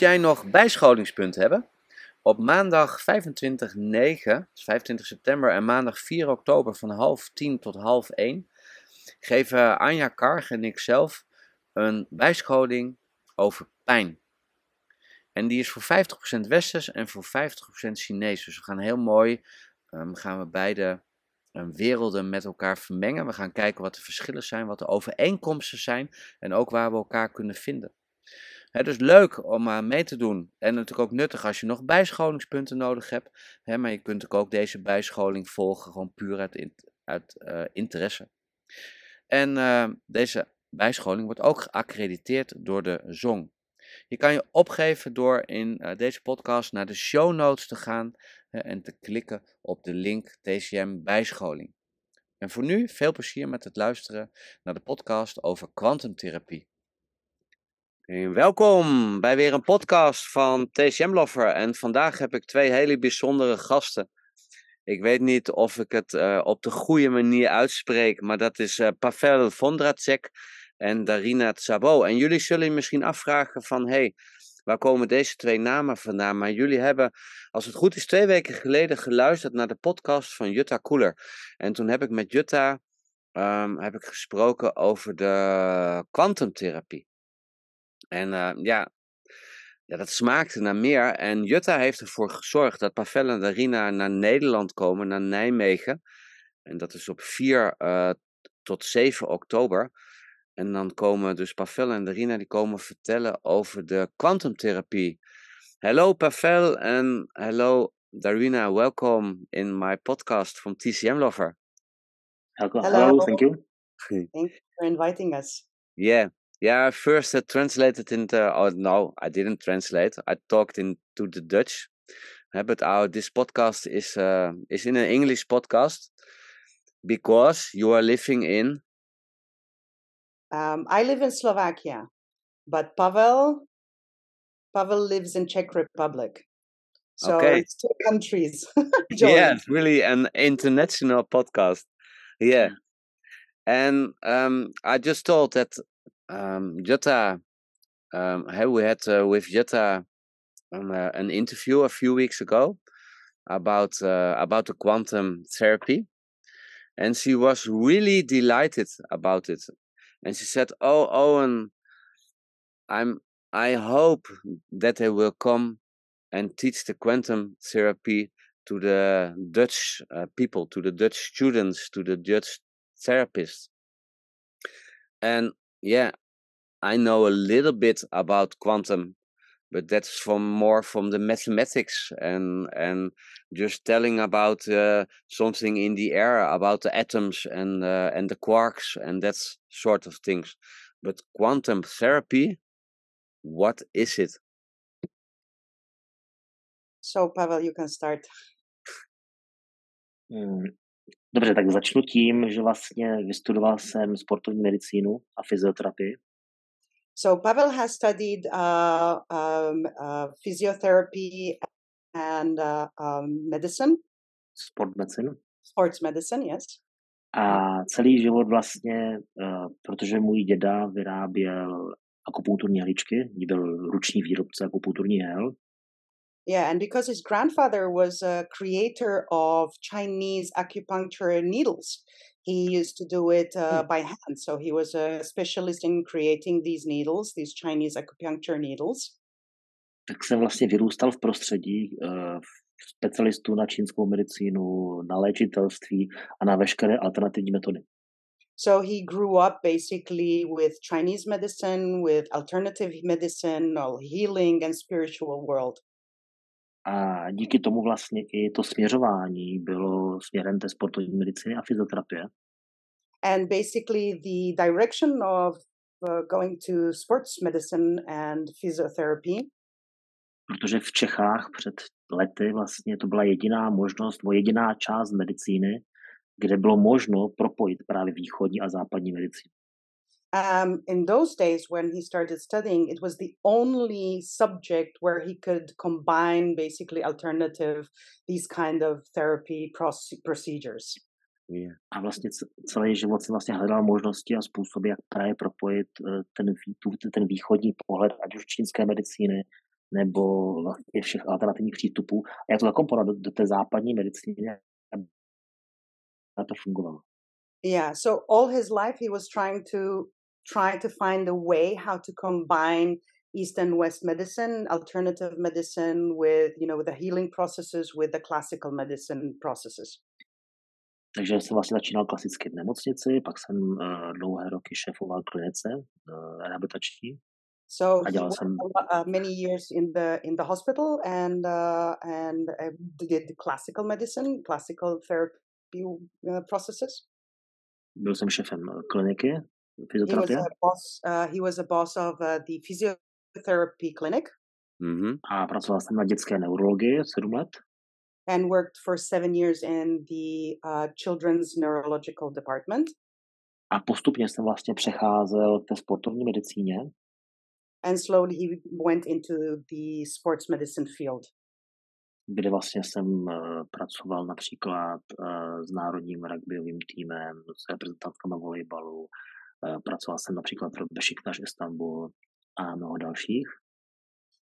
Jij nog bijscholingspunten hebben? Op maandag 25, 9, 25 september en maandag 4 oktober van half 10 tot half 1 geven Anja Karg en ik zelf een bijscholing over pijn. En die is voor 50% Westers en voor 50% Chinees. Dus we gaan heel mooi, um, gaan we beide um, werelden met elkaar vermengen. We gaan kijken wat de verschillen zijn, wat de overeenkomsten zijn en ook waar we elkaar kunnen vinden. He, dus leuk om uh, mee te doen. En natuurlijk ook nuttig als je nog bijscholingspunten nodig hebt. He, maar je kunt ook deze bijscholing volgen, gewoon puur uit, uit uh, interesse. En uh, deze bijscholing wordt ook geaccrediteerd door de ZONG. Je kan je opgeven door in deze podcast naar de show notes te gaan en te klikken op de link TCM bijscholing. En voor nu veel plezier met het luisteren naar de podcast over kwantumtherapie. Welkom bij weer een podcast van TCM Lover. En vandaag heb ik twee hele bijzondere gasten. Ik weet niet of ik het uh, op de goede manier uitspreek, maar dat is uh, Pavel Vondracek en Darina Tsabo. En jullie zullen je misschien afvragen van, hey, waar komen deze twee namen vandaan? Maar jullie hebben, als het goed is, twee weken geleden geluisterd naar de podcast van Jutta Koeler. En toen heb ik met Jutta um, heb ik gesproken over de kwantumtherapie. En uh, ja, ja, dat smaakte naar meer. En Jutta heeft ervoor gezorgd dat Pavel en Darina naar Nederland komen, naar Nijmegen. En dat is op 4 uh, tot 7 oktober. En dan komen dus Pavel en Darina die komen vertellen over de kwantumtherapie. Hello Pavel and hello Darina. Welcome in my podcast from TCM Lover. Hello, hello thank you. Thank you for inviting us. Yeah. Yeah, first I translated into, oh no, I didn't translate. I talked into the Dutch. But our, this podcast is, uh, is in an English podcast because you are living in um, I live in Slovakia, but Pavel, Pavel lives in Czech Republic. So okay. it's two countries. yeah, it's really an international podcast. Yeah. And um, I just thought that um, Jutta, um, we had uh, with Jutta um, uh, an interview a few weeks ago about uh, about the quantum therapy, and she was really delighted about it and she said, "Oh, Owen, I'm. I hope that they will come and teach the quantum therapy to the Dutch uh, people, to the Dutch students, to the Dutch therapists." And yeah, I know a little bit about quantum, but that's from more from the mathematics and and just telling about uh, something in the air about the atoms and uh, and the quarks and that sort of things. But quantum therapy what is it? So pavel you can start. Hmm. Dobře, tak začnu tím, že vlastně vystudoval jsem sportovní medicínu a fyzioterapii. So Pavel has studied uh, um, uh, physiotherapy and uh, um, medicine. Sport medicine. Sports medicine, yes. A celý život vlastně, uh, protože můj děda vyráběl akupunkturní heličky, byl ruční výrobce akupunkturní hel. Yeah, and because his grandfather was a creator of Chinese acupuncture needles, he used to do it uh, by hand. So he was a specialist in creating these needles, these Chinese acupuncture needles. Tak jsem vlastně vyrůstal v prostředí uh, specialistů na čínskou medicínu, na léčitelství a na veškeré alternativní metody. So he grew up basically with Chinese medicine, with alternative medicine, all healing and spiritual world. A díky tomu vlastně i to směřování bylo směrem té sportovní medicíny a fyzioterapie. And basically the direction of uh, going to sports medicine and physiotherapy. Protože v Čechách před lety vlastně to byla jediná možnost, nebo jediná část medicíny, kde bylo možno propojit právě východní a západní medicínu. Um, in those days when he started studying, it was the only subject where he could combine basically alternative, these kind of therapy procedures. Yeah. A vlastně celý život jsem vlastně hledal možnosti a způsoby, jak právě propojit ten, ten východní pohled, ať už čínské medicíny, nebo vlastně všech alternativních přístupů a jak to zakomponovat do, do té západní medicíny, aby to fungovalo. Yeah, so all his life he was trying to try to find a way how to combine east and west medicine, alternative medicine with you know with the healing processes with the classical medicine processes. Takže jsem vlastně začínal klasicky v nemocnici, pak jsem uh, dlouhé roky šéfoval klinice uh, rehabilitační. So he worked uh, many years in the in the hospital and uh, and uh, did classical medicine, classical therapy uh, processes. Byl jsem šéfem kliniky He was a boss. Uh, he was a boss of uh, the physiotherapy clinic. Mm-hmm. A pracoval jsem na dětské neurologii sedm let. And worked for seven years in the uh, children's neurological department. A postupně jsem vlastně přecházel k té sportovní medicíně. And slowly he went into the sports medicine field. Kde vlastně jsem uh, pracoval například uh, s národním rugbyovým týmem, s reprezentantkama volejbalu, pracoval jsem například pro Beşiktaş Istanbul a mnoho dalších.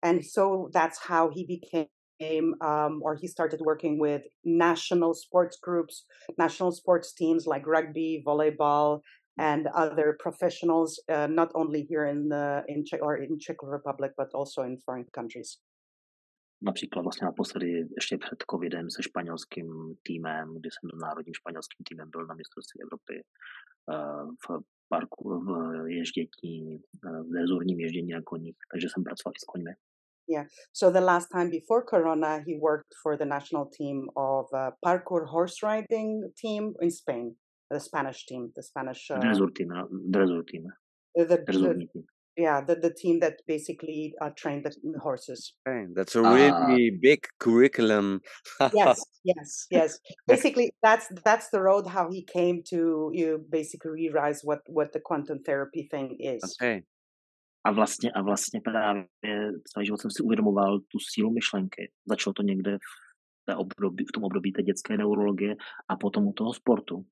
And so that's how he became um, or he started working with national sports groups, national sports teams like rugby, volleyball, and other professionals, uh, not only here in the in Czech or in Czech Republic, but also in foreign countries. Například vlastně naposledy ještě před covidem se španělským týmem, kdy jsem s národním španělským týmem byl na mistrovství Evropy uh, v parku, v ježdětí, uh, v rezorním ježdění na koních, takže jsem pracoval i s koňmi. Yeah. So the last time before Corona, he worked for the national team of uh, parkour horse riding team in Spain, the Spanish team, the Spanish. Uh, Dresur team, dresur team. The, the, the. Yeah, the, the team that basically uh, trained the horses. Okay. That's a really big curriculum. yes, yes, yes. Basically, that's that's the road how he came to you basically realize what what the quantum therapy thing is. Okay. A vlastně, a vlastně právě celý život jsem si uvědomoval tu sílu myšlenky. Začalo to někde v, té období, v tom období té dětské neurologie a potom u toho sportu.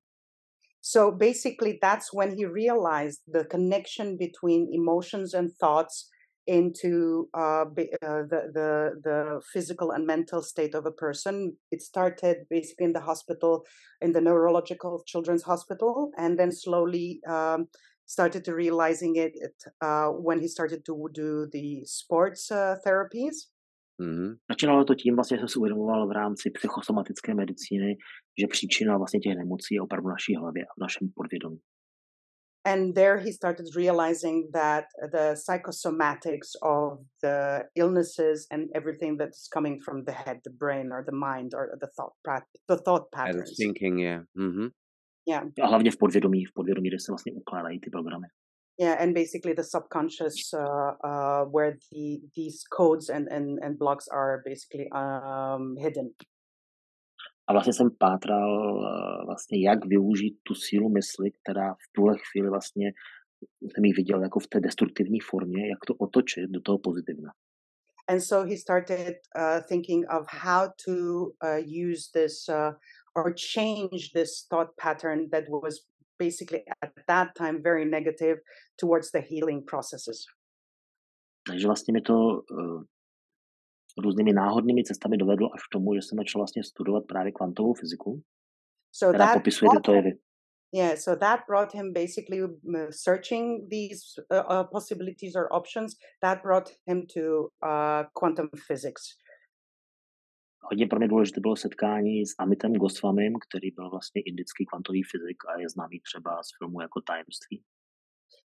So basically, that's when he realized the connection between emotions and thoughts into uh, uh, the, the the physical and mental state of a person. It started basically in the hospital, in the neurological children's hospital, and then slowly um, started to realizing it uh, when he started to do the sports uh, therapies. Mm-hmm. Začínalo to tím, vlastně jsem si uvědomoval v rámci psychosomatické medicíny, že příčina vlastně těch nemocí je opravdu v naší hlavě a v našem podvědomí. And there he started realizing that the psychosomatics of the illnesses and everything that's coming from the head, the brain or the mind or the thought, the thought patterns. Yeah, thinking, yeah. Mm-hmm. Yeah. A hlavně v podvědomí, v podvědomí, kde se vlastně ukládají ty programy. Yeah, and basically the subconscious, uh, uh, where the these codes and, and, and blocks are basically um, hidden. A vlastně jsem pátral uh, vlastně, jak využít tu sílu mysli, která v tuhle chvíli vlastně jsem ji viděl jako v té destruktivní formě, jak to otočit do toho pozitivna. And so he started uh, thinking of how to uh, use this uh, or change this thought pattern that was basically at that time very negative towards the healing processes. Takže vlastně mi to uh, různými náhodnými cestami dovedlo až k tomu, že jsem začal vlastně studovat právě kvantovou fyziku, so která popisuje tyto jevy. Yeah, so that brought him basically searching these uh, uh, possibilities or options. That brought him to uh, quantum physics. Hodně pro mě důležité bylo setkání s Amitem Goswamim, který byl vlastně indický kvantový fyzik a je známý třeba z filmu jako Tajemství.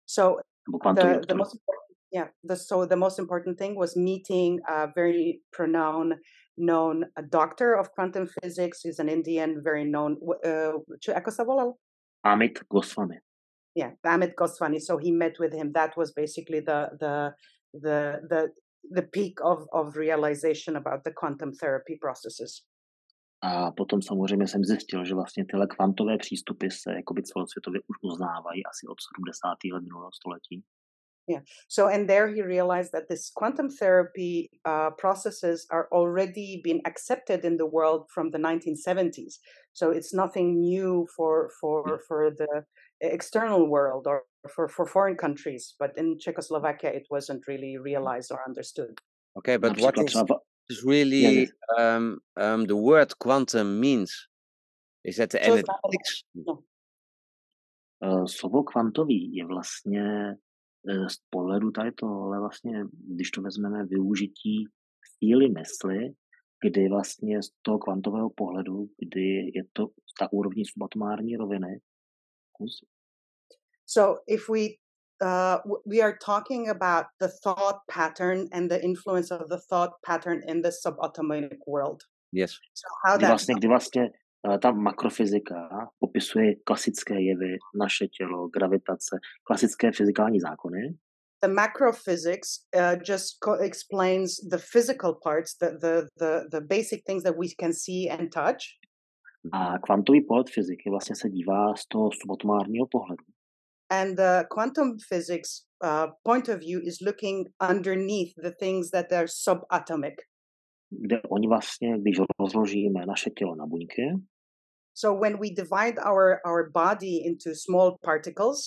So the, the most yeah, the, so the most important thing was meeting a very pronoun known a doctor of quantum physics. He's an Indian, very known. Uh, ako sa volal? Amit Goswami. Yeah, Amit Goswami. So he met with him. That was basically the the the the the peak of of realization about the quantum therapy processes. A potom samozřejmě jsem zjistil, že vlastně tyhle kvantové přístupy se jakoby celosvětově už uznávají asi od 70. let minulého století. Yeah. So, and there he realized that this quantum therapy uh, processes are already been accepted in the world from the 1970s. So it's nothing new for for for the external world or for for foreign countries. But in Czechoslovakia, it wasn't really realized or understood. Okay, but what is, is really um, um, the word quantum means? Is that the znamená, energetics? no, eh, slovo kvantový je vlastně eh, z pohledu tady tohle vlastně, když to vezmeme využití síly mysli, kdy vlastně z toho kvantového pohledu, kdy je to ta úrovní subatomární roviny, So if we uh, we are talking about the thought pattern and the influence of the thought pattern in the subatomic world. Yes. So how kdy that vlastně, kdy vlastně eh, ta makrofyzika popisuje klasické jevy, naše tělo, gravitace, klasické fyzikální zákony, the macrophysics uh, just co- explains the physical parts, the, the the the basic things that we can see and touch, a kvantový pohled fyziky vlastně se dívá z toho subatomárního pohledu. And the quantum physics uh, point of view is looking underneath the things that are subatomic. kde oni vlastně, když rozložíme naše tělo na buňky, So when we divide our our body into small particles,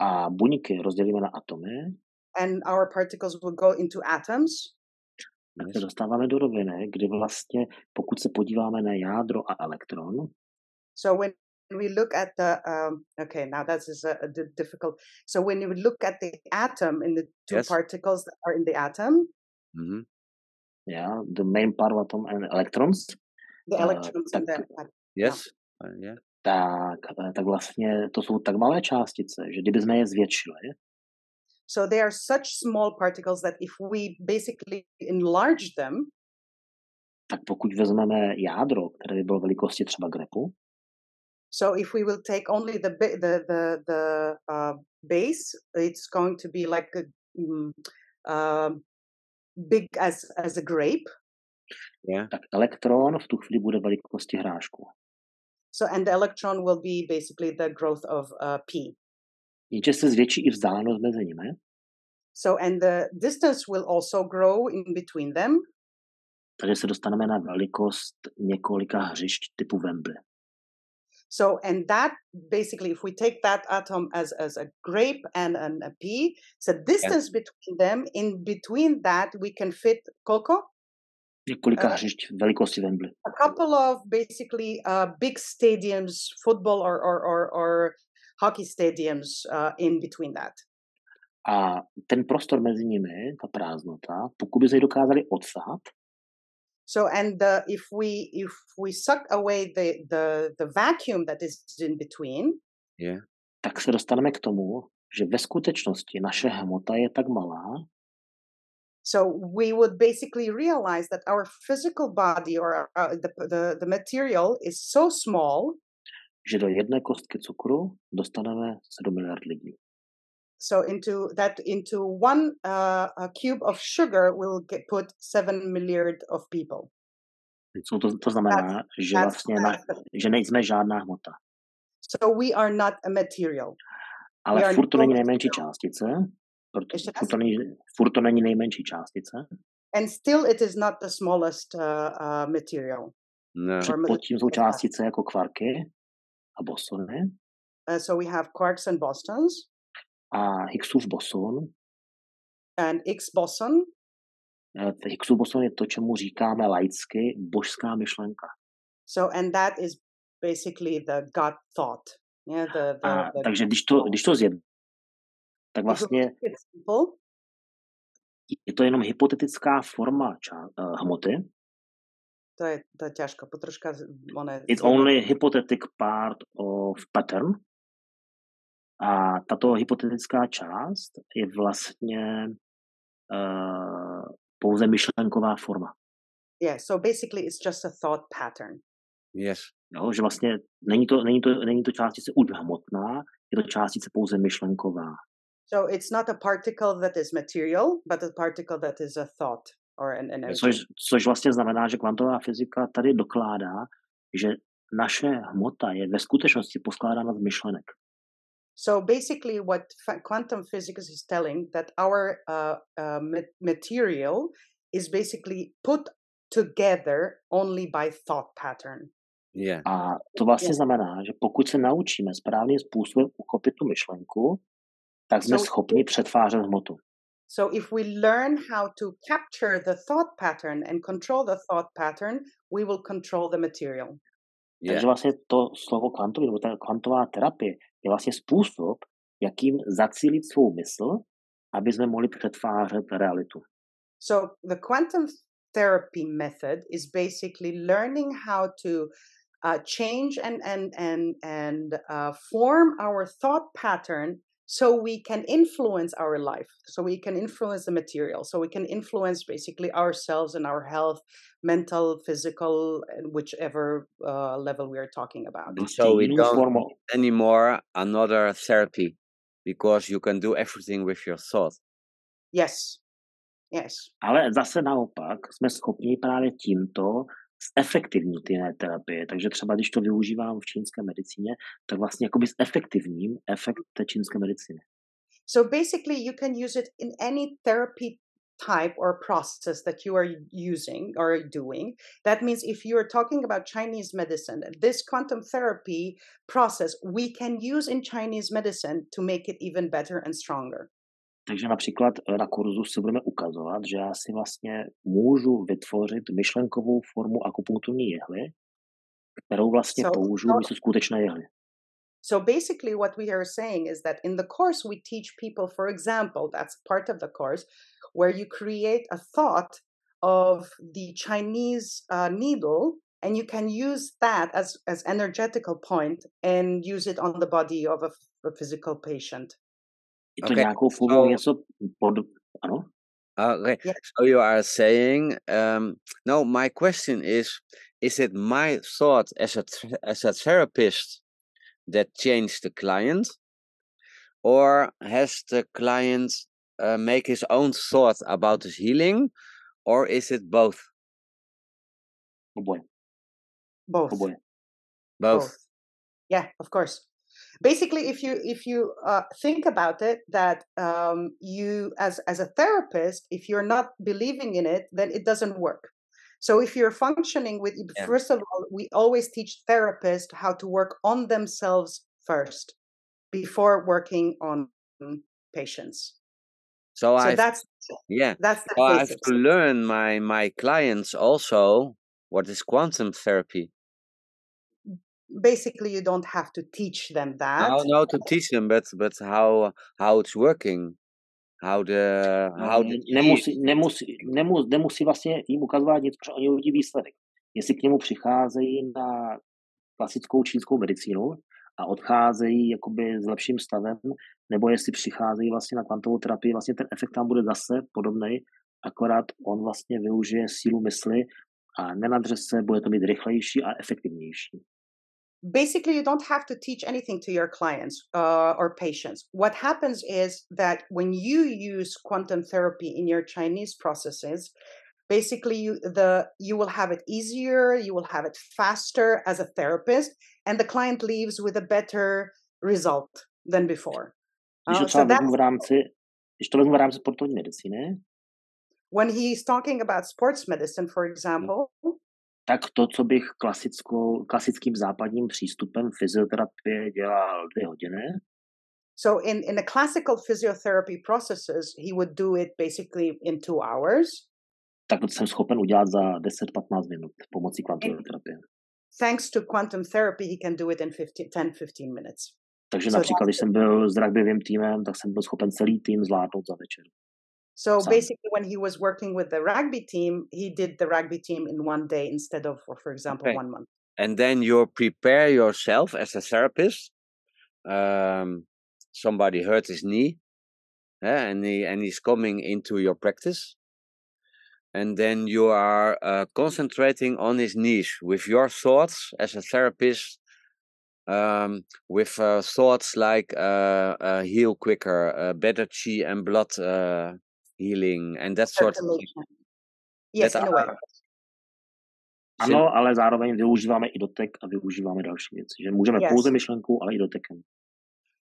a buňky rozdělíme na atomy, and our particles will go into atoms, tak se dostáváme do roviny, kdy vlastně, pokud se podíváme na jádro a elektron, So when we look at the um, okay, now that is a, a difficult. So when you look at the atom in the two Yes. particles that are in the atom, hmm yeah, the main part of atom and electrons, the Uh, electrons in tak- the atom. Yes. Uh, yeah. tak, tak vlastně to jsou tak malé částice, že kdybychom je zvětšili, So they are such small particles that if we basically enlarge them, tak pokud vezmeme jádro, které by bylo velikosti třeba grepu, so if we will take only the the the the uh, base, it's going to be like a mm, um, big as as a grape. tak elektron v tu chvíli bude velikosti hrášku. So and the electron will be basically the growth of uh, p. Jenže se zvětší i vzdálenost mezi nimi, So and the distance will also grow in between them. takže se dostaneme na velikost několika hřišť typu Wembley. So and that basically, if we take that atom as as a grape and an, a pea, so distance between them, in between that we can fit coco, Několika hřišť velikosti Wembley. a couple of basically uh, big stadiums, football or or or, or hockey stadiums uh, in between that. A ten prostor mezi nimi, ta prázdnota, pokud by se ji dokázali odsahat, So and the, if we if we suck away the the the vacuum that is in between, Yeah. tak se dostaneme k tomu, že ve skutečnosti naše hmota je tak malá, so we would basically realize that our physical body or uh, the, the the material is so small že do jedné kostky cukru dostaneme 7 miliard lidí. So into that into one uh, a cube of sugar will get put seven milliard of people. Co to, to znamená, že that's, vlastně na, that's že nejsme žádná hmota. so we are not a material. Ale We furt to není nejmenší částice, proto, furt, to není, furt to není nejmenší částice, and still it is not the smallest uh, uh, material. No. Pod tím jsou částice jako kvarky a bosony. Uh, so we have quarks and bosons a Higgsův boson. and Higgs boson Eh, Higgsův boson je to, čemu říkáme laicky božská myšlenka. so and that is basically the god thought yeah the, the, A, the takže když to, když to zjed, tak vlastně je to jenom hypotetická forma ča, uh, hmoty. to je, to je ťažko, potroška one, It's only hypothetic part of pattern. A tato hypotetická část je vlastně uh, pouze myšlenková forma. yeah so basically it's just a thought pattern Yes. Jo, že vlastně není to, není, to, není to částice už hmotná, je to částice pouze myšlenková. so it's not a particle that is material but a particle that is a thought or an energy Což, což vlastně znamená, že kvantová fyzika tady dokládá, že naše hmota je ve skutečnosti poskládána z myšlenek. So basically, what fa- quantum physics is telling that our uh, uh, ma- material is basically put together only by thought pattern. Yeah. A to vlastně Yeah. znamená, že pokud se naučíme správným způsobem uchopit tu myšlenku, tak jsme So- schopni přetvářet hmotu. So if we learn how to capture the thought pattern and control the thought pattern, we will control the material. Yeah. Takže vlastně to slovo kvantový, nebo ta kvantová terapie je vlastně způsob, jakým zacílit svou mysl, aby jsme mohli přetvářet realitu. So the quantum therapy method is basically learning how to uh, change and and and and uh, form our thought pattern so we can influence our life so we can influence the material so we can influence basically ourselves and our health mental physical whichever uh, level we are talking about. And so we don't anymore another therapy because you can do everything with your thought. Yes. Yes. Ale zase naopak jsme schopni právě tímto zefektivní ty terapie. Takže třeba když to využívám v čínské medicíně, tak vlastně jakoby zefektivním efekt té čínské medicíny. So basically you can use it in any therapy type or process that you are using or doing. That means if you're talking about Chinese medicine, this quantum therapy process we can use in Chinese medicine to make it even better and stronger. Takže například eh, na kurzu si budeme ukazovat, že já si vlastně můžu vytvořit myšlenkovou formu akupunkturní jehly, kterou vlastně so, použiju so, místo skutečné jehly. So basically what we are saying is that in the course we teach people, for example, that's part of the course, where you create a thought of the Chinese uh, needle and you can use that as, as energetical point and use it on the body of a, a physical patient. Je to okay. nějakou formou so, něco pod... Ano? Okay. So you are saying, um, no, my question is, is it my thought as a, as a therapist that changed the client? Or has the client uh, make his own thought about his healing? Or is it both? Oh boy. Both. Both. both. Yeah, of course basically if you if you uh, think about it that um, you as as a therapist if you're not believing in it then it doesn't work. So if you're functioning with yeah. first of all we always teach therapists how to work on themselves first before working on patients. So, so I that's yeah. that's the well, I have to learn my my clients also what is quantum therapy basically you don't have to teach them that. No no to teach them but but how how it's working. How the how the nemusí, nemusí, nemusí, nemusí vlastně jim ukazovat nic, protože oni uvidí výsledek. Jestli k němu přicházejí na klasickou čínskou medicínu a odcházejí jakoby s lepším stavem, nebo jestli přicházejí vlastně na kvantovou terapii, vlastně ten efekt tam bude zase podobný, akorát on vlastně využije sílu mysli a nenadře se, bude to mít rychlejší a efektivnější basically you don't have to teach anything to your clients uh, or patients. What happens is that when you use quantum therapy in your chinese processes basically you the you will have it easier you will have it faster as a therapist and the client leaves with a better result than before. Uh, so that's, v rámci, když to v rámci sportovní medicíny, when he's talking about sports medicine, for example, tak to, co bych klasickou, klasickým západním přístupem fyzioterapie dělal dvě hodiny. So in, in the classical physiotherapy processes, he would do it basically in two hours. Tak to jsem schopen udělat za 10-15 minut pomocí kvantové terapie. Thanks to quantum therapy, he can do it in 10-15 minutes. Takže so například, když jsem byl s rugbyovým týmem, tak jsem byl schopen celý tým zvládnout za večer. So basically, when he was working with the rugby team, he did the rugby team in one day instead of, for example, okay. one month. And then you prepare yourself as a therapist. Um, somebody hurt his knee, yeah, and he and he's coming into your practice. And then you are uh, concentrating on his knees with your thoughts as a therapist, um, with uh, thoughts like uh, uh heal quicker, uh, better chi and blood uh, healing and that sort of thing. Yes, in a way. Ano, ale zároveň využíváme i dotek a využíváme další věci. Že můžeme yes. pouze myšlenku, ale i dotekem.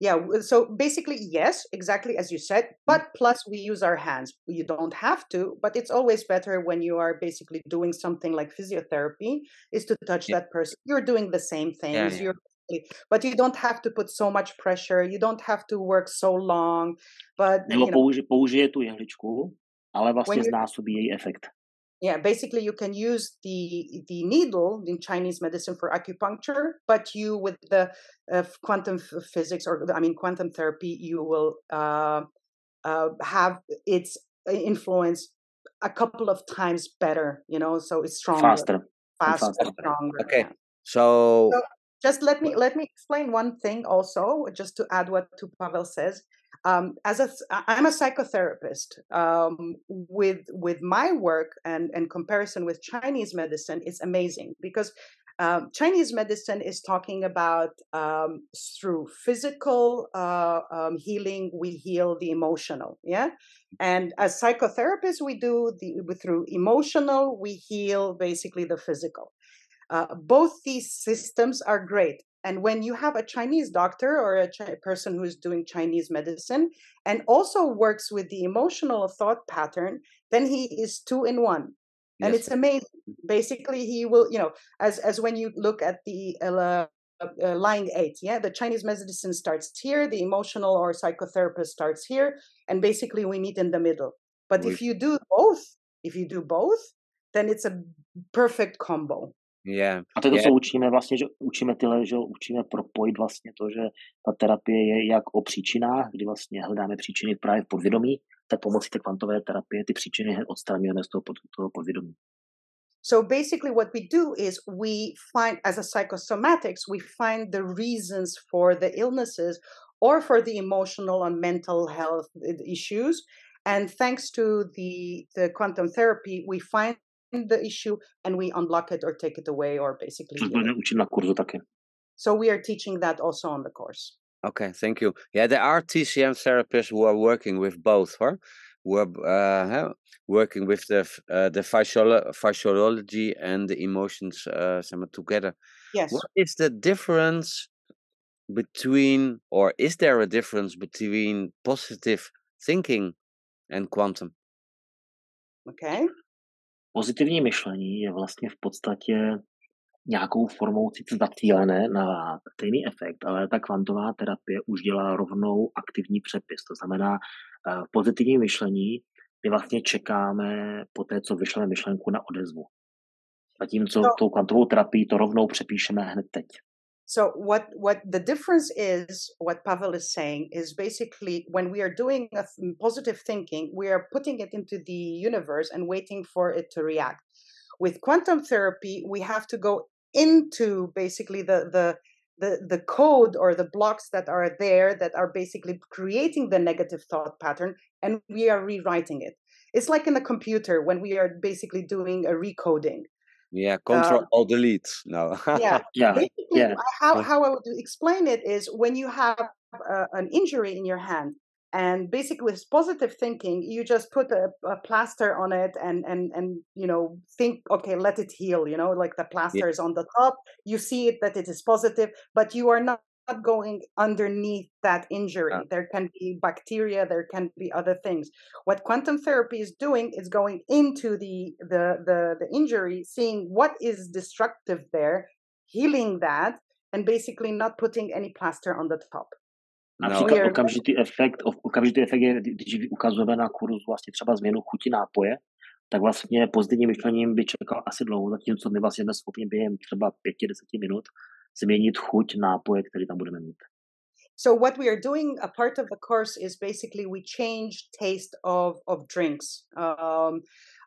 Yeah, so basically, yes, exactly as you said, hmm. but plus we use our hands. You don't have to, but it's always better when you are basically doing something like physiotherapy is to touch yeah. that person. You're doing the same things. Yeah, yeah. You're Exactly. But you don't have to put so much pressure. You don't have to work so long. But Nebo you know, použi, použije tu jehličku, ale vlastně you znásobí její efekt. yeah, basically you can use the the needle in Chinese medicine for acupuncture, but you with the uh, quantum f- physics or I mean quantum therapy, you will uh, uh, have its influence a couple of times better. You know, so it's stronger, Faster. faster, faster. stronger. Okay. So, So just let me let me explain one thing also, just to add what to Pavel says. Um, as a I'm a psychotherapist. Um, with with my work and and comparison with Chinese medicine, it's amazing because um, Chinese medicine is talking about um, through physical uh, um, healing, we heal the emotional. Yeah, and as psychotherapists, we do the through emotional, we heal basically the physical. Uh, both these systems are great. And when you have a Chinese doctor or a Chi- person who's doing Chinese medicine and also works with the emotional thought pattern, then he is two in one. And it's amazing. Basically, he will, you know, as as when you look at the uh, uh, line eight, yeah, the Chinese medicine starts here, the emotional or psychotherapist starts here, and basically we meet in the middle. But We, if you do both, if you do both, then it's a perfect combo. Yeah. A to je to, Yeah. co učíme vlastně, že učíme tyhle, že učíme propojit vlastně to, že ta terapie je jak o příčinách, kdy vlastně hledáme příčiny právě v podvědomí, tak pomocí té kvantové terapie ty příčiny odstraňujeme z toho, pod, toho podvědomí. So basically, what we do is we find, as a psychosomatics, we find the reasons for the illnesses or for the emotional and mental health issues. And thanks to the, the quantum therapy, we find the issue and we unlock it or take it away or basically Což heal it. budeme učit na kurzu taky. So we are teaching that also on the course. Okay, thank you. Yeah, there are TCM therapists who are working with both, huh? Who are uh, working with the f- uh, the physiolo- physiology and the emotions uh, somehow together. Yes. What is the difference between, or is there a difference between positive thinking and quantum? Okay. Pozitivní myšlení je vlastně v podstatě nějakou formou sice zacílené na stejný efekt, ale ta kvantová terapie už dělá rovnou aktivní přepis. To znamená, eh, v pozitivním myšlení my vlastně čekáme po té, co vyšleme myšlenku na odezvu. Zatímco So, tou kvantovou terapii to rovnou přepíšeme hned teď. So what what the difference is what pavel is saying is basically when we are doing a th- mm, positive thinking we are putting it into the universe and waiting for it to react. With quantum therapy we have to go into basically the the the, the code or the blocks that are there that are basically creating the negative thought pattern and we are rewriting it. It's like in a computer when we are basically doing a recoding Yeah, control alt delete. No. yeah Yeah, basically yeah. how, Uh, how i would explain it is when you have uh, an injury in your hand and basically with positive thinking you just put a, a plaster on it and and and you know think okay let it heal you know like the yeah. plaster is on the top you see it that it is positive but you are not not going underneath that injury. Uh, there can be bacteria there can be other things. What quantum therapy is doing is going into the the the, the injury seeing what is destructive there healing that and basically not putting any plaster on the top. No. Například we are okamžitý efekt, o- okamžitý efekt je, kdy- když ukazujeme na kurzu vlastně třeba změnu chuti nápoje, tak vlastně pozitivním myšlením by čekal asi dlouho, zatímco my vlastně schopni během třeba 5-10 minut změnit chuť nápoje, který tam budeme mít. So what we are doing, a part of the course is basically we change taste of of drinks um,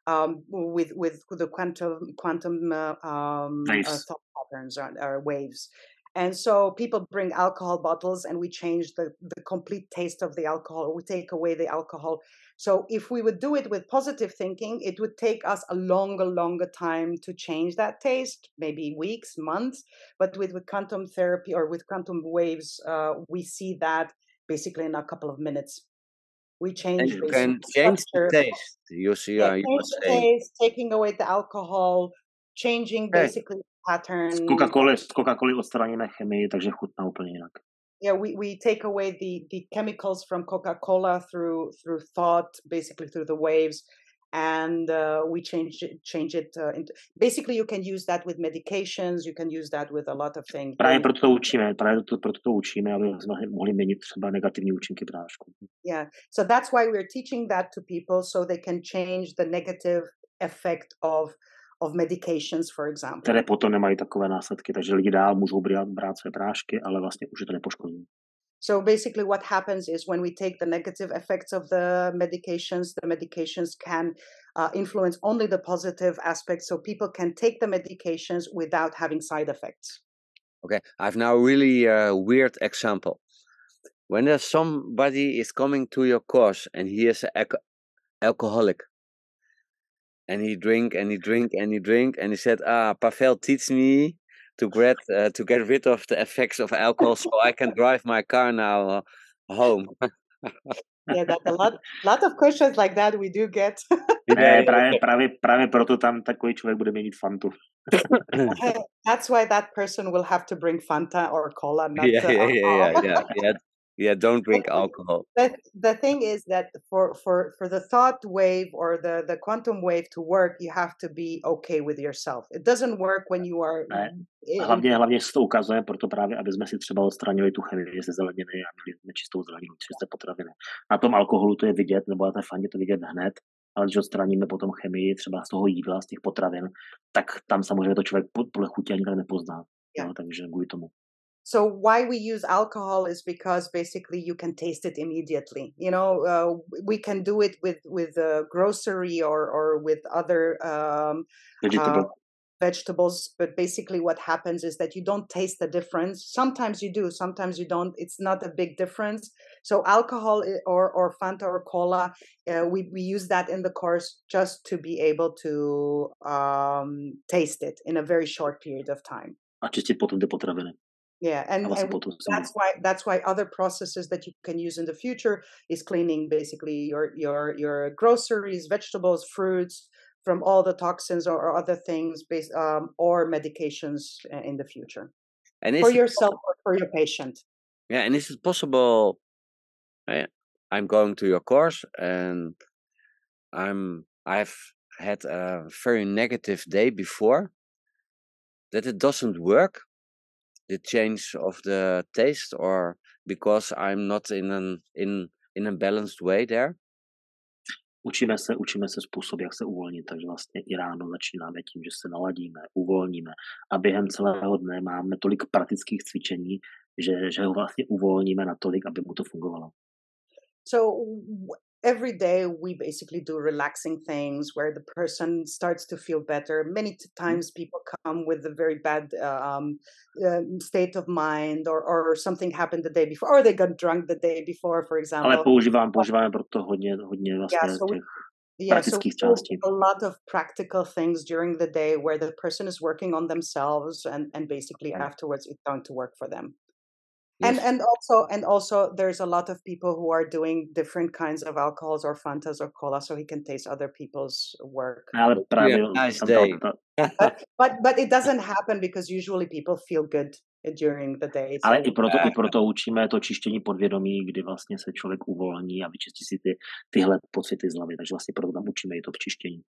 um, with with the quantum quantum uh, um, uh, thought patterns or, or waves. And so people bring alcohol bottles, and we change the the complete taste of the alcohol. We take away the alcohol. So if we would do it with positive thinking, it would take us a longer, longer time to change that taste, maybe weeks, months. But with, with quantum therapy or with quantum waves, uh, we see that basically in a couple of minutes. We change. And you can the change the taste. You see, Yeah, uh, you change the taste, taking away the alcohol, changing basically the pattern. Z Coca-Coly, z Coca-Coly odstraníme chemii, takže chutná úplně jinak. Yeah, we, we take away the, the chemicals from Coca-Cola through through thought, basically through the waves. and uh, we change it, change it uh, into. Basically, you can use that with medications. You can use that with a lot of things. Právě proto to učíme, právě to, proto to učíme, aby jsme mohli měnit třeba negativní účinky prášku. Yeah, so that's why we're teaching that to people so they can change the negative effect of of medications, for example. Které potom nemají takové následky, takže lidi dál můžou brát, brát své prášky, ale vlastně už je to nepoškodí. So basically, what happens is when we take the negative effects of the medications, the medications can uh, influence only the positive aspects. So people can take the medications without having side effects. Okay, I've now really a weird example. When there's somebody is coming to your course and he is an alcoholic, and he drink and he drink and he drink and he said, "Ah, Pavel, teach me to get uh, to get rid of the effects of alcohol so I can drive my car now uh, home." yeah, that a lot, lot of questions like that we do get. ne, právě, právě, právě proto tam takový člověk bude mít fantu. That's why that person will have to bring Fanta or cola. Not yeah, yeah, yeah, yeah, yeah, yeah. Yeah don't drink alcohol the, the thing is that for for for the thought wave or the the quantum wave to work you have to be okay with yourself it doesn't work when you are ne. hlavně, hlavně se to ukazuje proto právě, aby jsme si třeba odstranili tu chemii ze zeleniny a měli nečistou zeleninu, čisté potraviny. Na tom alkoholu to je vidět, nebo na té faně to vidět hned, ale když odstraníme potom chemii třeba z toho jídla, z těch potravin, tak tam samozřejmě to člověk podle chutě ani nepozná. Yeah. No, takže kvůli tomu. So why we use alcohol is because basically you can taste it immediately. You know, uh, we can do it with with uh, grocery or or with other um, Vegetable. uh, vegetables. But basically, what happens is that you don't taste the difference. Sometimes you do, sometimes you don't. It's not a big difference. So alcohol or or Fanta or cola, uh, we we use that in the course just to be able to um, taste it in a very short period of time. A čistit potom ty potraviny. Yeah, and, and that's why that's why other processes that you can use in the future is cleaning basically your your your groceries, vegetables, fruits from all the toxins or, other things based um, or medications in the future and for yourself or for your patient. Yeah, and is it possible? I, I'm going to your course and I'm I've had a very negative day before that it doesn't work the change of the taste or because I'm not in an in in a balanced way there? Učíme se, učíme se způsob, jak se uvolnit, takže vlastně i ráno začínáme tím, že se naladíme, uvolníme a během celého dne máme tolik praktických cvičení, že, že ho vlastně uvolníme natolik, aby mu to fungovalo. So every day we basically do relaxing things where the person starts to feel better many mm-hmm. times people come with a very bad um, uh, state of mind or, or something happened the day before or they got drunk the day before for example ale používám, používáme proto hodně, hodně vlastně yeah, so yeah, so a lot of practical things during the day where the person is working on themselves and, and basically mm-hmm. afterwards it's going to work for them and and also and also there's a lot of people who are doing different kinds of alcohols or fantas or cola so he can taste other people's work ah, nice day. but, but but it doesn't happen because usually people feel good eh, during the day. Ale i proto, i proto učíme to čištění podvědomí, kdy vlastně se člověk uvolní a vyčistí si ty, tyhle pocity z hlavy. Takže vlastně proto tam učíme i to čištění.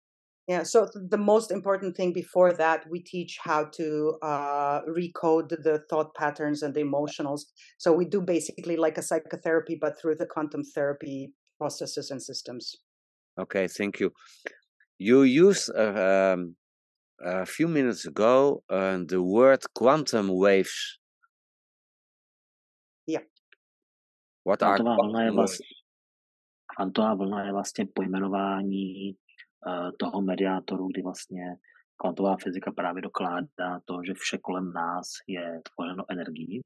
Yeah, so the most important thing before that, we teach how to uh, recode the thought patterns and the emotionals. So we do basically like a psychotherapy, but through the quantum therapy processes and systems. Okay, thank you. You used uh, um, a few minutes ago uh, the word quantum waves. Yeah. What are quantum waves? Kvantová vlna je vlastně pojmenování toho mediátoru, kdy vlastně kvantová fyzika právě dokládá to, že vše kolem nás je tvořeno energií.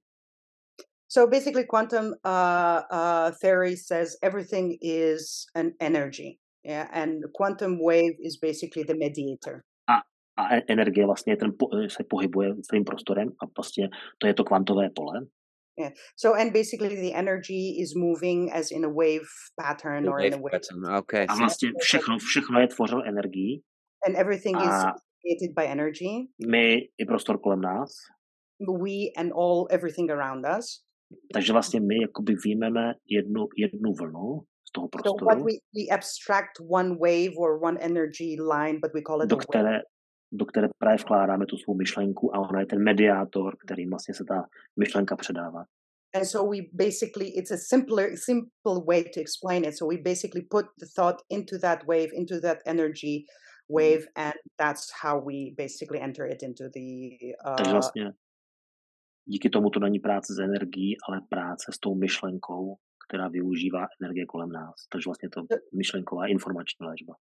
So basically, quantum uh, uh, theory says everything is an energy, yeah, and quantum wave is basically the mediator. A, a energie vlastně ten po, se pohybuje celým prostorem a prostě to je to kvantové pole. Yeah. So and basically the energy is moving as in a wave pattern the or wave in a wave. Pattern. Okay. A vlastně všechno, všechno je tvořeno energií. And everything is uh, created by energy. My i prostor kolem nás. We and all everything around us. Takže vlastně my jakoby výjmeme jednu, jednu vlnu z toho So what we, we abstract one wave or one energy line, but we call it do a které, do které právě vkládáme tu svou myšlenku a ona je ten mediátor, kterým vlastně se ta myšlenka předává. And so we basically, it's a simpler, simple way to explain it. So we basically put the thought into that wave, into that energy wave, and that's how we basically enter it into the. Takže Uh, vlastně díky tomu to není práce s energií, ale práce s tou myšlenkou, která využívá energie kolem nás. Takže vlastně to myšlenková informační léčba.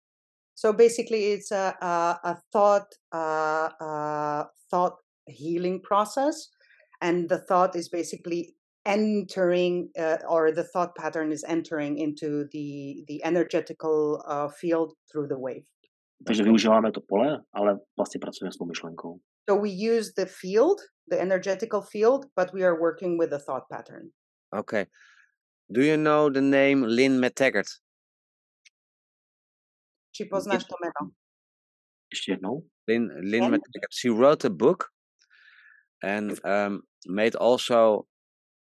So basically, it's a a, a thought uh, uh, thought healing process, and the thought is basically entering, uh, or the thought pattern is entering into the the energetical uh, field through the wave. Takže využíváme to pole, ale vlastně pracujeme s tou myšlenkou. So we use the field, the energetical field, but we are working with the thought pattern. Okay. Do you know the name Lynne McTaggart? Či poznáš to meno? Ještě jednou? Lynne, Lynne Lynne? McTaggart. She wrote a book and um, made also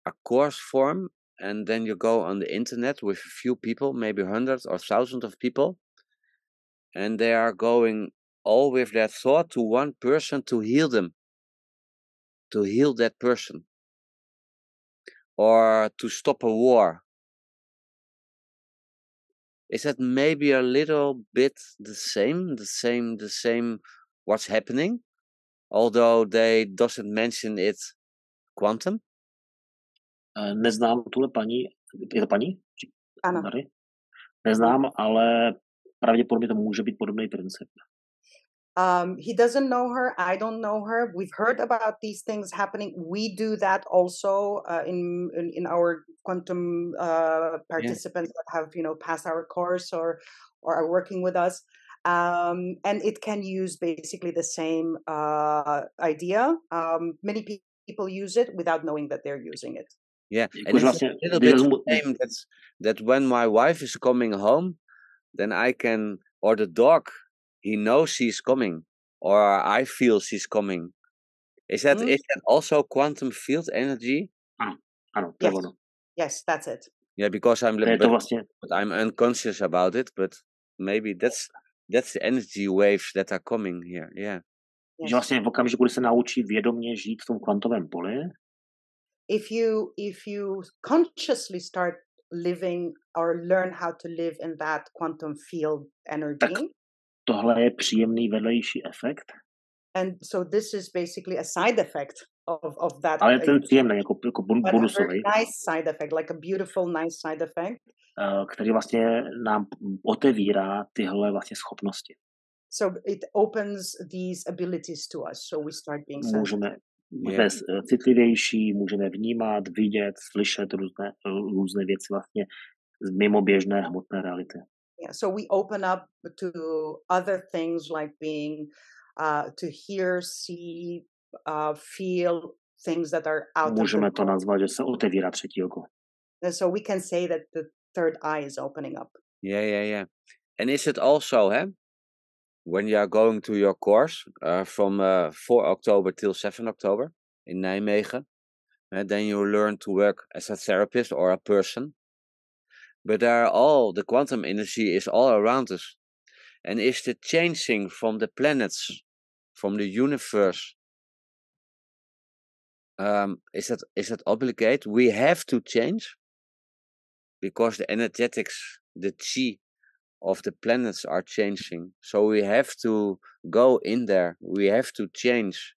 a course form. And then you go on the internet with a few people, maybe hundreds or thousands of people, and they are going all with their thought to one person to heal them, to heal that person, or to stop a war. Is that maybe a little bit the same, the same, the same what's happening? Although they doesn't mention it quantum. Eh, Neznám tuhle paní, je to paní? Či- Ano. Mary? Neznám, ale pravděpodobně to může být podobný princip. Um, he doesn't know her. I don't know her. We've heard about these things happening. We do that also uh, in, in in our quantum uh, participants that have you know passed our course or or are working with us. Um, and it can use basically the same uh, idea. Um, many pe- people use it without knowing that they're using it. Yeah, and Jakože it's a little bit vezmu, that that when my wife is coming home, then I can or the dog he knows she's coming or I feel she's coming. Is that Mm. is that also quantum field energy? to je Yes. Yes, that's it. Yeah, because I'm To je li- to but, I'm unconscious about it, but maybe that's that's the energy waves that are coming here. Yeah. Yes. že vlastně v okamžiku, kdy se naučí vědomě žít v tom kvantovém poli, if you if you consciously start living or learn how to live in that quantum field energy tohle je příjemný vedlejší efekt, and so this is basically a side effect of, of that ale je ten příjemný, jako, jako bonusový, nice side effect like a beautiful nice side effect. Eh, který vlastně nám otevírá tyhle vlastně schopnosti. so it opens these abilities to us so we start being sensitive. Můžeme být eh, citlivější, můžeme vnímat, vidět, slyšet různé, různé věci vlastně z mimo běžné hmotné reality. Yeah so we open up to other things like being uh, to hear see uh, feel things that are out of the Můžeme to nazvat, že se otevírá třetí oko. And so we can say that the third eye is opening up. Yeah, yeah, yeah. And is it also, huh? When you are going to your course uh, from uh, 4 October till 7 October in Nijmegen, uh, then you learn to work as a therapist or a person. But there are all the quantum energy is all around us, and is the changing from the planets, from the universe. Um, is that is that obligate? We have to change because the energetics, the chi of the planets are changing. So we have to go in there. We have to change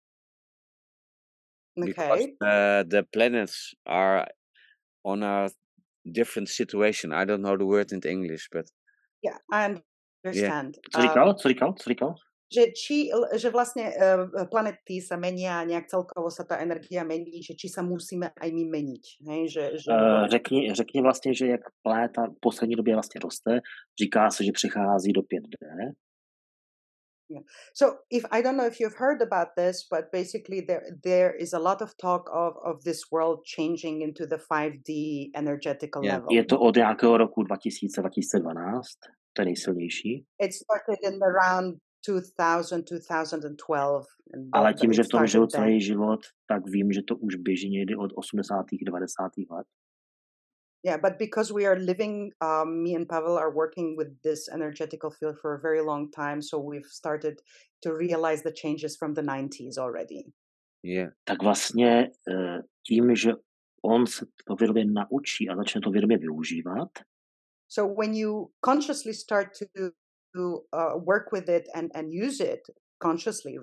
because uh, the planets are on a different situation. I don't know the word in English, but Yeah, I understand. Co Um, říkal? Co říkal? Co říkal? že, či, že vlastne uh, planety sa menia a nejak celkovo sa tá energia mení, že či sa musíme aj my meniť. Hej? Že, že, Uh, řekni, řekni vlastně, že jak planeta v poslední době vlastně roste, říká se, že přechází do 5D. So if I don't know if you've heard about this, but basically there there is a lot of talk of, of this world changing into the 5D energetical Yeah. level. Je to od nějakého roku 2000-2012, to je nejsilnější, It started in around 2000, 2012. Ale tím, že v tom then. celý život, tak vím, že to už běží někdy od 80. 90. let. Yeah, but because we are living, um, me and Pavel are working with this energetical field for a very long time, so we've started to realize the changes from the 90s already. Yeah. Tak vlastně eh, tím, že on se to vědomě naučí a začne to vědomě využívat, So when you consciously start to to uh, work with it and and use it consciously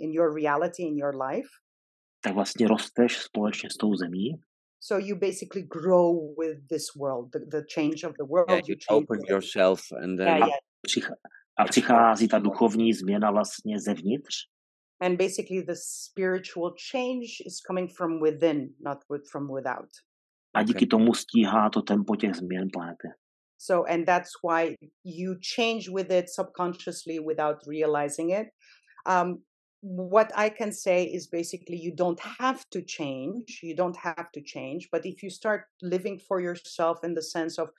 in your reality in your life, tak vlastně rosteš společně s tou zemí so you basically grow with this world, the, the change of the world. yeah you change open yourself and then Yeah, yeah. a přichází ta duchovní změna vlastně zevnitř And basically, the spiritual change is coming from within, not with, from without. a díky tomu stíhá to tempo těch změn lépe. So, and that's why you change with it subconsciously without realizing it. Um, what I can say is basically you don't have to change. You don't have to change. But if you start living for yourself in the sense of,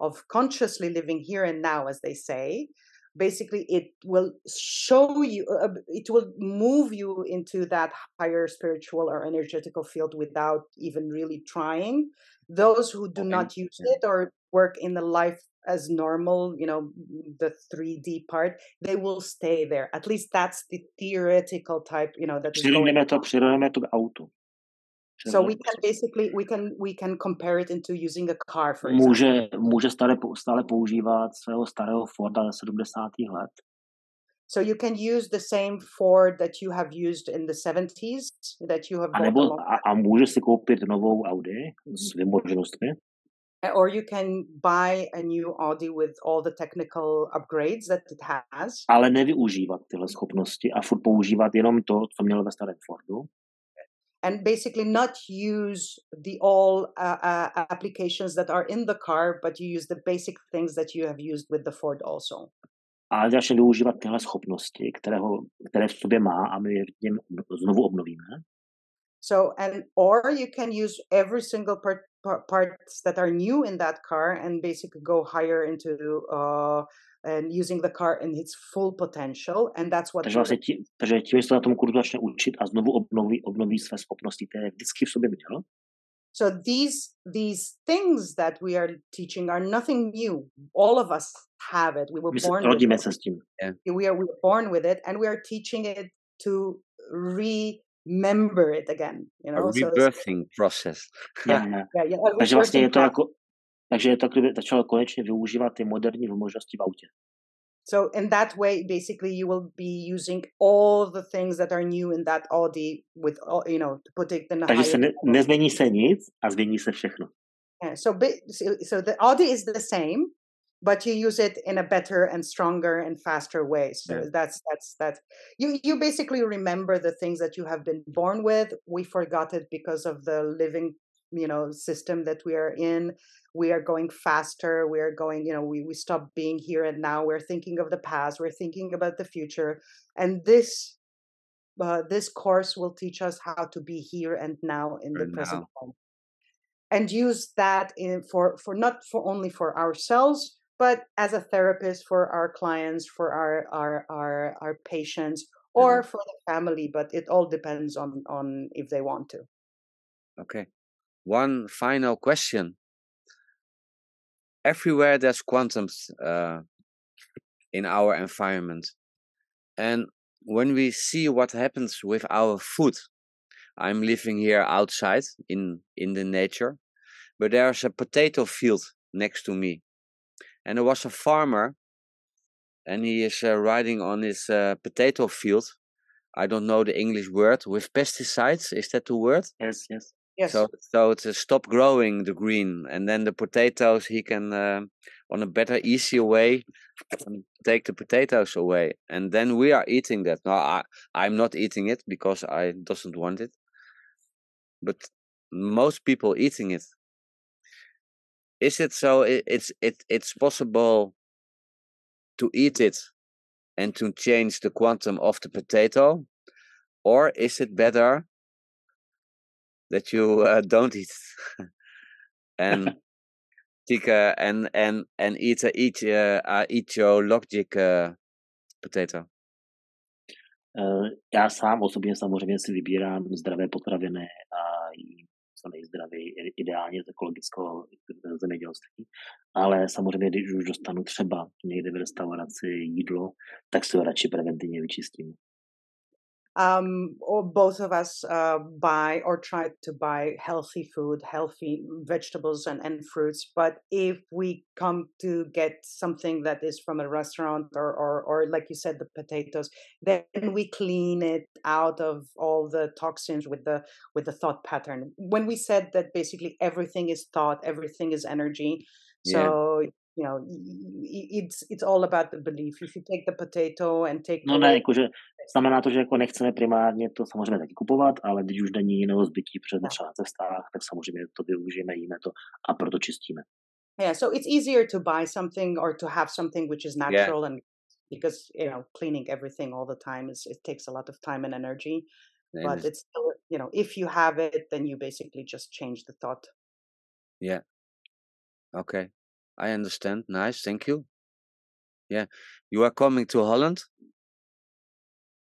of consciously living here and now, as they say, basically it will show you, uh, it will move you into that higher spiritual or energetical field without even really trying. Those who do Okay, not use it or work in the life as normal, you know, the 3D part, they will stay there. At least that's the theoretical type, you know, that. Přirovneme to, přirovneme to k autu. So we can basically we can we can compare it into using a car, for example. může, může stále, stále používat svého starého Forda ze 70. let, So you can use the same Ford that you have used in the 70s that you have a, nebo, a, a může si koupit novou Audi s vymoženostmi, or you can buy a new Audi with all the technical upgrades that it has. ale nevyužívat tyhle schopnosti a furt používat jenom to, co měl ve starém Fordu. and basically not use the all uh, uh, applications that are in the car, but you use the basic things that you have used with the Ford also. A začne využívat tyhle schopnosti, které, ho, které v sobě má a my je v něm znovu obnovíme. So, and or you can use every single part, part parts that are new in that car and basically go higher into uh, and using the car in its full potential, and that's what. Takže vlastně tím, takže tím, se na tom kurzu začne učit a znovu obnoví, obnoví své schopnosti, které vždycky v sobě měl, So these these things that we are teaching are nothing new. All of us have it. We were born. with it. tím. we are we were born with it and we are teaching it to remember it again you a know so it's- rebirthing process Yeah. Yeah, yeah, a Takže vlastně je to process. jako, takže je to, kdyby začalo konečně využívat ty moderní možnosti v autě. so in that way basically you will be using all the things that are new in that audi with all you know to put it in a Takže se ne, nezmění se nic a změní se všechno. Yeah, so, so so the audi is the same but you use it in a better and stronger and faster way so Yeah. that's that's that's you you basically remember the things that you have been born with we forgot it because of the living you know system that we are in we are going faster we are going you know we, we stop being here and now we're thinking of the past we're thinking about the future and this uh, this course will teach us how to be here and now in the present moment and use that in for for not for only for ourselves but as a therapist for our clients for our our our, our patients or for the family but it all depends on on if they want to Okay. One final question. Everywhere there's quantums uh, in our environment. And when we see what happens with our food, I'm living here outside in, in the nature, but there's a potato field next to me. And there was a farmer and he is uh, riding on his uh, potato field. I don't know the English word with pesticides. Is that the word? Yes, yes. yes So so to stop growing the green, and then the potatoes he can uh, on a better, easier way um, take the potatoes away, and then we are eating that. No, I I'm not eating it because I doesn't want it, but most people eating it. Is it so? It's it it's possible to eat it and to change the quantum of the potato, or is it better that you uh, don't eat and take uh, and and and eat uh, eat uh, uh, eat your logic uh, potato. Eh, Já sám osobně samozřejmě si vybírám zdravé potraviny a nejzdravěji, ideálně z ekologického zemědělství. Ale samozřejmě, když už dostanu třeba někde v restauraci jídlo, tak se ho radši preventivně vyčistím. Um, or both of us uh, buy or try to buy healthy food, healthy vegetables and, and fruits. But if we come to get something that is from a restaurant or, or, or like you said, the potatoes, then we clean it out of all the toxins with the with the thought pattern. When we said that basically everything is thought, everything is energy. So yeah you know it's it's all about the belief if you take the potato and take no ne, jakože znamená to, že jako nechceme primárně to samozřejmě taky kupovat, ale když už není jiného zbytí před třeba na cestách, tak samozřejmě to využijeme, jíme to a proto čistíme. Yeah, so it's easier to buy something or to have something which is natural yeah. and because you know cleaning everything all the time is it takes a lot of time and energy. And but it's still you know if you have it, then you basically just change the thought. Yeah. Okay. I understand. Nice. Thank you. Yeah. You are coming to Holland?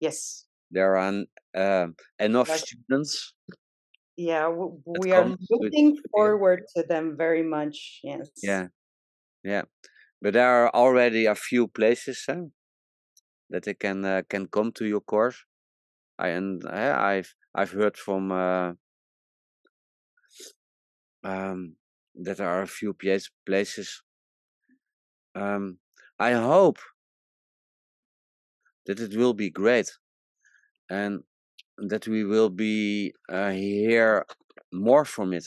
Yes. There are um, enough students. Yeah, we are looking forward to them very much. Yes. Yeah. Yeah. But there are already a few places huh, that they can uh, can come to your course. I and uh, I've I've heard from uh, um, that there are a few places. Um, I hope that it will be great and that we will be uh, hear more from it.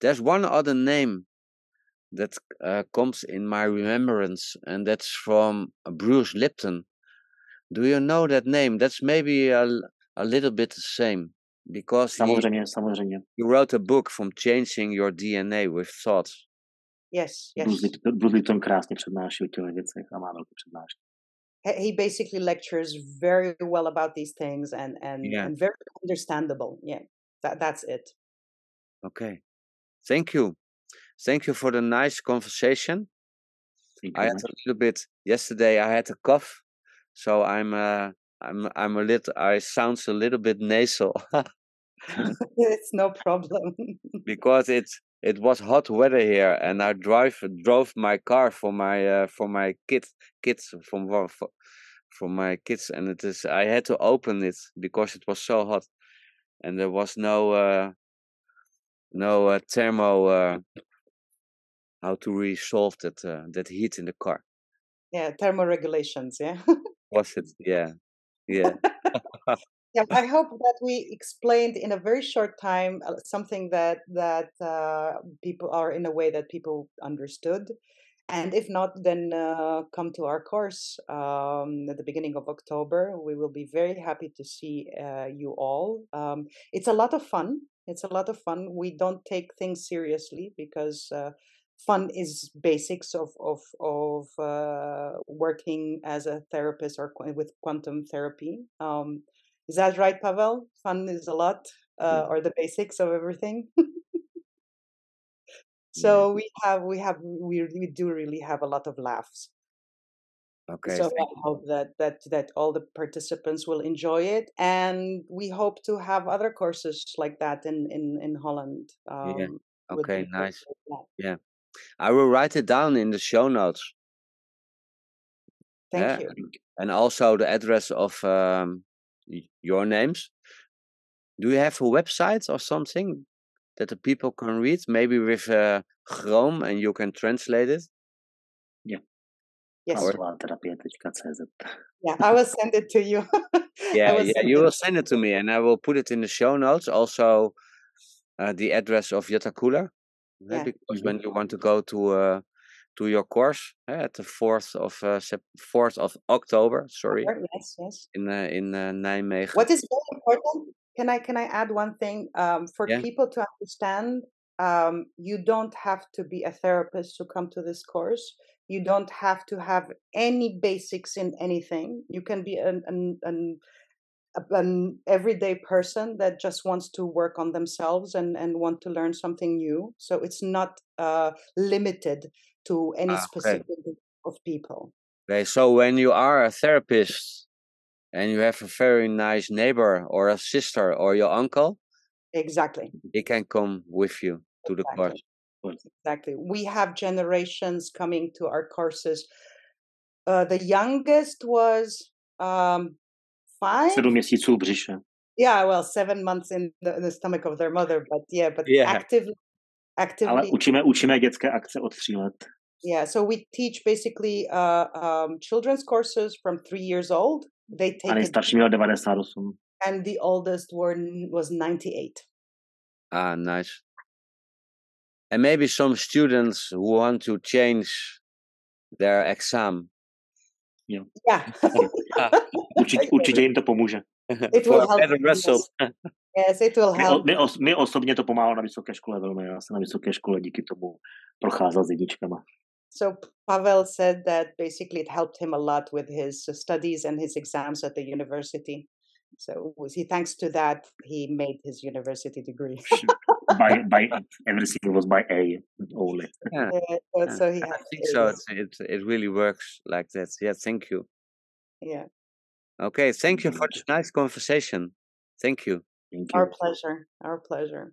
There's one other name that uh, comes in my remembrance, and that's from Bruce Lipton. Do you know that name? That's maybe a, a little bit the same because samozřejmě, he, samozřejmě. he wrote a book from changing your DNA with thoughts. Yes, yes. Bruce Lipton krásně přednáší o těch věcech a má velké přednášky. He basically lectures very well about these things and and, yeah. and very understandable. Yeah, that that's it. Okay, thank you, thank you for the nice conversation. I had a little bit yesterday. I had a cough, so I'm uh, I'm I'm a little. I sounds a little bit nasal. it's no problem. because it's it was hot weather here, and I drive drove my car for my uh, for my kids kids from for, for my kids, and it is I had to open it because it was so hot, and there was no uh, no uh, thermo uh, how to resolve that uh, that heat in the car. Yeah, thermoregulations. Yeah. was it? Yeah, yeah. yeah, I hope that we explained in a very short time uh, something that that uh, people are in a way that people understood. And if not, then uh, come to our course um, at the beginning of October. We will be very happy to see uh, you all. Um, it's a lot of fun. It's a lot of fun. We don't take things seriously because uh, fun is basics of of of uh, working as a therapist or with quantum therapy. Um, is that right, Pavel? Fun is a lot, uh, or the basics of everything. so we have we have we we do really have a lot of laughs. Okay. So I hope that that that all the participants will enjoy it, and we hope to have other courses like that in in in Holland. Um, yeah. Okay. Nice. Yeah. I will write it down in the show notes. Thank yeah. you. And also the address of um, your names. Do you have a website or something that the people can read? Maybe with uh, Chrome and you can translate it? Yeah. Yes. yeah, I will send it to you. yeah, yeah, you will send it to me and I will put it in the show notes. Also, uh, the address of Jutta Koehler. Yeah. Because mm -hmm. when you want to go to uh, to your course uh, at the fourth of uh, fourth of October. Sorry. Yes, yes. In uh, in uh, Nijmegen. What is very important? Can I can I add one thing um, for yeah. people to understand? Um, you don't have to be a therapist to come to this course. You don't have to have any basics in anything. You can be an, an, an an everyday person that just wants to work on themselves and, and want to learn something new. So it's not uh, limited to any ah, specific okay. of people. Okay, so when you are a therapist and you have a very nice neighbor or a sister or your uncle, Exactly. he can come with you to the Exactly. course. Exactly. We have generations coming to our courses. Uh, the youngest was um, five. Sedm měsíců v. Yeah, well, seven months in the, in the stomach of their mother, but yeah, but Yeah. actively, Ale učíme, učíme dětské akce od tří let. Yeah. So we teach basically uh, um, children's courses from three years old. They take it, nejstarší 98. and the oldest were was ninety eight. Ah, nice. And maybe some students who want to change their exam. Yeah, Určitě, určitě jim to pomůže. it will help. better yes. result. Yes, it will My, help. my, os, my osobně to pomáhalo na vysoké škole velmi. Já jsem na vysoké škole díky tomu procházel s jedničkama. So Pavel said that basically it helped him a lot with his uh, studies and his exams at the university. So was he thanks to that he made his university degree. by, by, everything was by A only. Yeah, Uh, so, yeah. so he I has think so. It's, it, it really works like that. Yeah, thank you. Yeah, Okay, thank you for this nice conversation. Thank you. Thank you. our pleasure. Our pleasure.